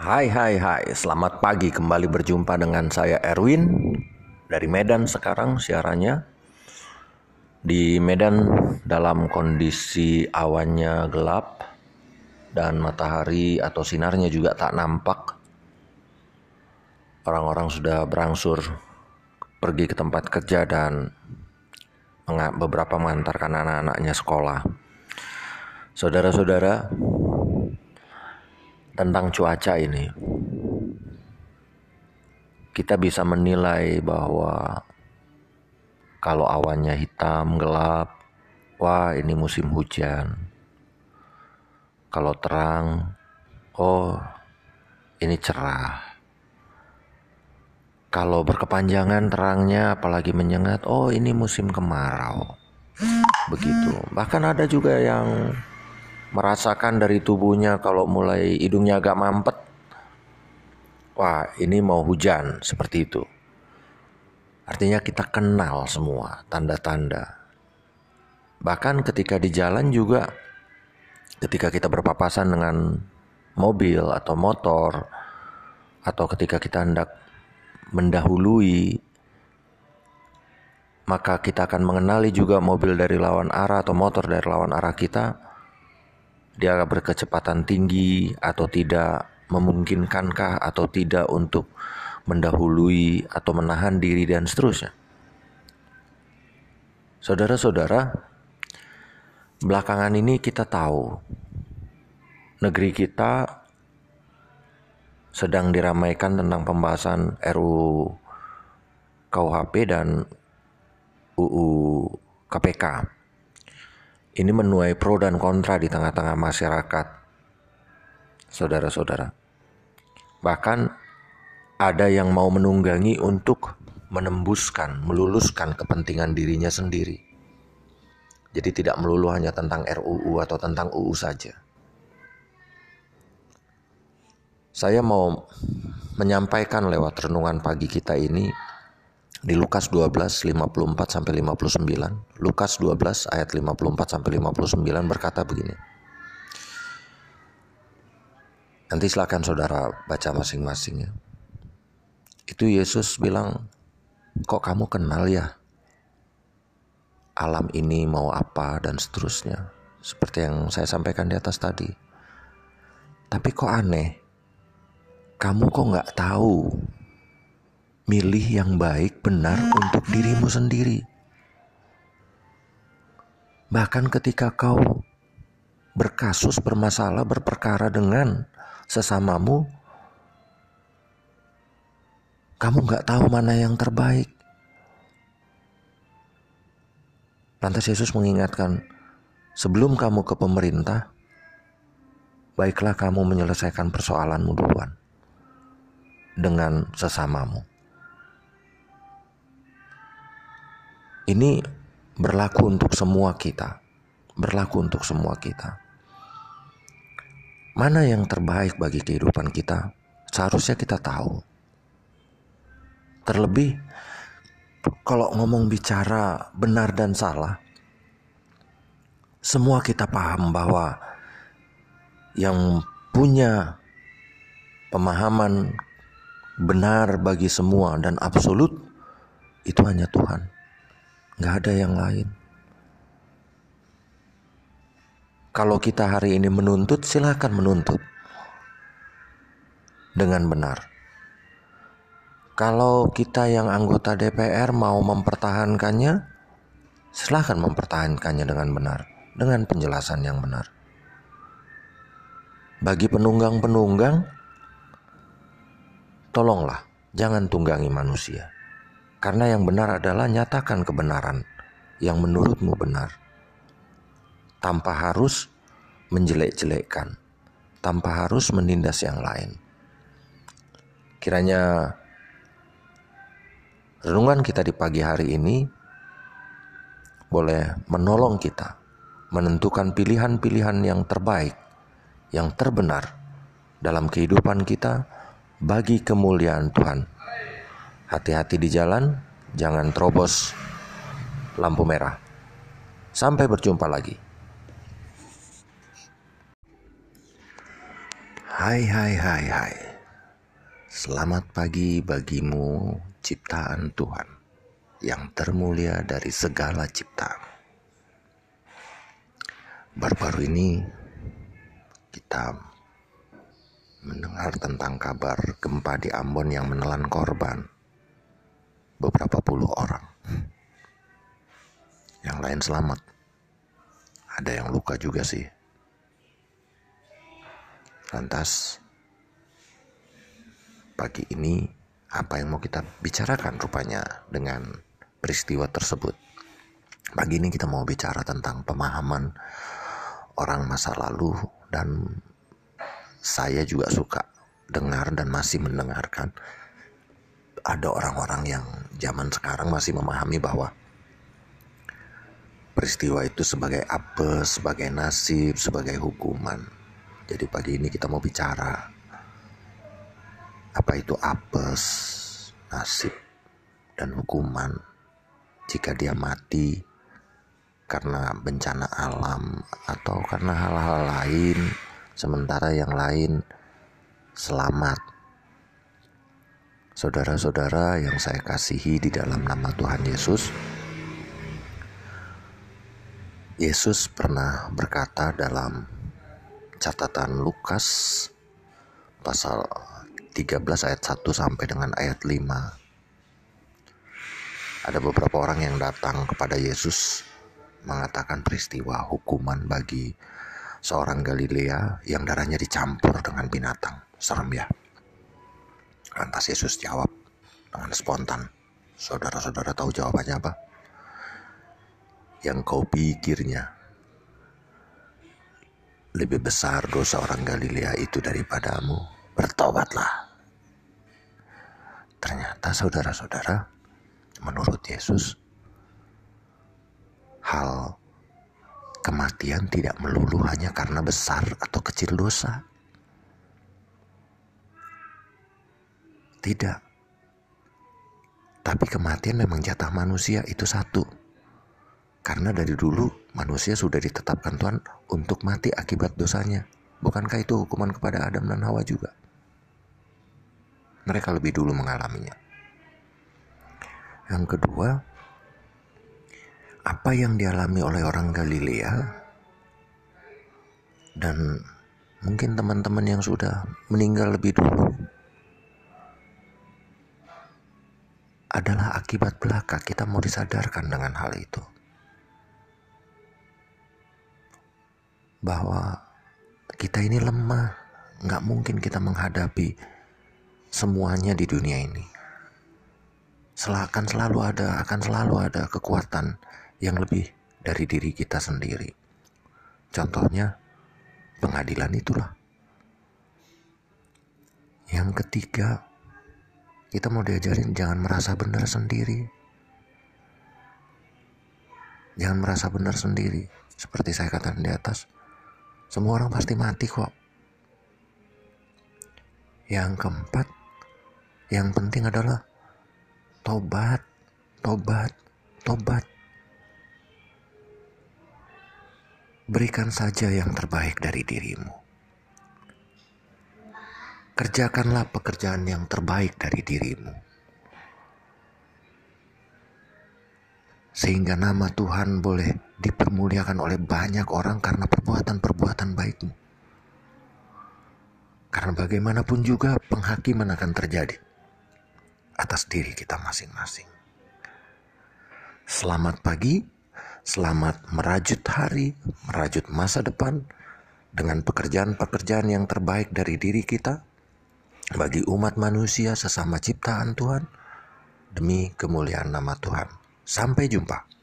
Hai hai hai, selamat pagi kembali berjumpa dengan saya Erwin dari Medan sekarang siarannya. Di Medan dalam kondisi awannya gelap dan matahari atau sinarnya juga tak nampak. Orang-orang sudah berangsur pergi ke tempat kerja dan beberapa mengantarkan anak-anaknya sekolah. Saudara-saudara, tentang cuaca ini, kita bisa menilai bahwa kalau awannya hitam gelap, wah ini musim hujan. Kalau terang, oh ini cerah. Kalau berkepanjangan terangnya apalagi menyengat, oh ini musim kemarau. Begitu. Bahkan ada juga yang merasakan dari tubuhnya kalau mulai hidungnya agak mampet. Wah, ini mau hujan seperti itu. Artinya kita kenal semua tanda-tanda. Bahkan ketika di jalan juga ketika kita berpapasan dengan mobil atau motor atau ketika kita hendak mendahului maka kita akan mengenali juga mobil dari lawan arah atau motor dari lawan arah kita dia berkecepatan tinggi atau tidak, memungkinkankah atau tidak untuk mendahului atau menahan diri dan seterusnya. Saudara-saudara, belakangan ini kita tahu negeri kita sedang diramaikan tentang pembahasan RUU KUHP dan UU KPK. Ini menuai pro dan kontra di tengah-tengah masyarakat, saudara-saudara. Bahkan ada yang mau menunggangi untuk menembuskan, meluluskan kepentingan dirinya sendiri. Jadi tidak melulu hanya tentang RUU atau tentang UU saja. Saya mau menyampaikan lewat renungan pagi kita ini di Lukas 12 54 sampai 59. Lukas 12 ayat 54 sampai 59 berkata begini. Nanti silakan saudara baca masing-masing ya. Itu Yesus bilang, "Kok kamu kenal ya alam ini mau apa dan seterusnya." Seperti yang saya sampaikan di atas tadi. Tapi kok aneh? Kamu kok nggak tahu milih yang baik benar untuk dirimu sendiri. Bahkan ketika kau berkasus, bermasalah, berperkara dengan sesamamu, kamu nggak tahu mana yang terbaik. Lantas Yesus mengingatkan, sebelum kamu ke pemerintah, baiklah kamu menyelesaikan persoalanmu duluan dengan sesamamu. Ini berlaku untuk semua kita. Berlaku untuk semua kita. Mana yang terbaik bagi kehidupan kita? Seharusnya kita tahu. Terlebih kalau ngomong bicara benar dan salah, semua kita paham bahwa yang punya pemahaman benar bagi semua dan absolut itu hanya Tuhan. Gak ada yang lain. Kalau kita hari ini menuntut, silakan menuntut dengan benar. Kalau kita yang anggota DPR mau mempertahankannya, silahkan mempertahankannya dengan benar, dengan penjelasan yang benar. Bagi penunggang-penunggang, tolonglah jangan tunggangi manusia. Karena yang benar adalah nyatakan kebenaran yang menurutmu benar. Tanpa harus menjelek-jelekkan. Tanpa harus menindas yang lain. Kiranya renungan kita di pagi hari ini boleh menolong kita menentukan pilihan-pilihan yang terbaik, yang terbenar dalam kehidupan kita bagi kemuliaan Tuhan. Hati-hati di jalan, jangan terobos lampu merah. Sampai berjumpa lagi. Hai hai hai hai. Selamat pagi bagimu, ciptaan Tuhan yang termulia dari segala ciptaan. Baru-baru ini kita mendengar tentang kabar gempa di Ambon yang menelan korban beberapa puluh orang. Yang lain selamat. Ada yang luka juga sih. Lantas pagi ini apa yang mau kita bicarakan rupanya dengan peristiwa tersebut. Pagi ini kita mau bicara tentang pemahaman orang masa lalu dan saya juga suka dengar dan masih mendengarkan ada orang-orang yang zaman sekarang masih memahami bahwa peristiwa itu sebagai apes, sebagai nasib, sebagai hukuman. Jadi pagi ini kita mau bicara apa itu apes, nasib, dan hukuman jika dia mati karena bencana alam atau karena hal-hal lain, sementara yang lain selamat. Saudara-saudara yang saya kasihi di dalam nama Tuhan Yesus, Yesus pernah berkata dalam catatan Lukas pasal 13 ayat 1 sampai dengan ayat 5. Ada beberapa orang yang datang kepada Yesus mengatakan peristiwa hukuman bagi seorang Galilea yang darahnya dicampur dengan binatang. Serem ya. Lantas Yesus jawab dengan spontan. Saudara-saudara tahu jawabannya apa? Yang kau pikirnya lebih besar dosa orang Galilea itu daripadamu bertobatlah. Ternyata saudara-saudara, menurut Yesus, hal kematian tidak melulu hanya karena besar atau kecil dosa. Tidak. Tapi kematian memang jatah manusia itu satu. Karena dari dulu manusia sudah ditetapkan Tuhan untuk mati akibat dosanya. Bukankah itu hukuman kepada Adam dan Hawa juga? Mereka lebih dulu mengalaminya. Yang kedua, apa yang dialami oleh orang Galilea dan mungkin teman-teman yang sudah meninggal lebih dulu adalah akibat belaka. Kita mau disadarkan dengan hal itu. Bahwa kita ini lemah, nggak mungkin kita menghadapi semuanya di dunia ini. Akan selalu ada, akan selalu ada kekuatan yang lebih dari diri kita sendiri. Contohnya, pengadilan itulah. Yang ketiga, kita mau diajarin jangan merasa benar sendiri. Jangan merasa benar sendiri. Seperti saya katakan di atas, semua orang pasti mati kok. Yang keempat, yang penting adalah tobat, tobat, tobat. Berikan saja yang terbaik dari dirimu. Kerjakanlah pekerjaan yang terbaik dari dirimu. Sehingga nama Tuhan boleh dipermuliakan oleh banyak orang karena perbuatan-perbuatan baikmu. Karena bagaimanapun juga penghakiman akan terjadi atas diri kita masing-masing. Selamat pagi, selamat merajut hari, merajut masa depan dengan pekerjaan-pekerjaan yang terbaik dari diri kita bagi umat manusia sesama ciptaan Tuhan demi kemuliaan nama Tuhan. Sampai jumpa.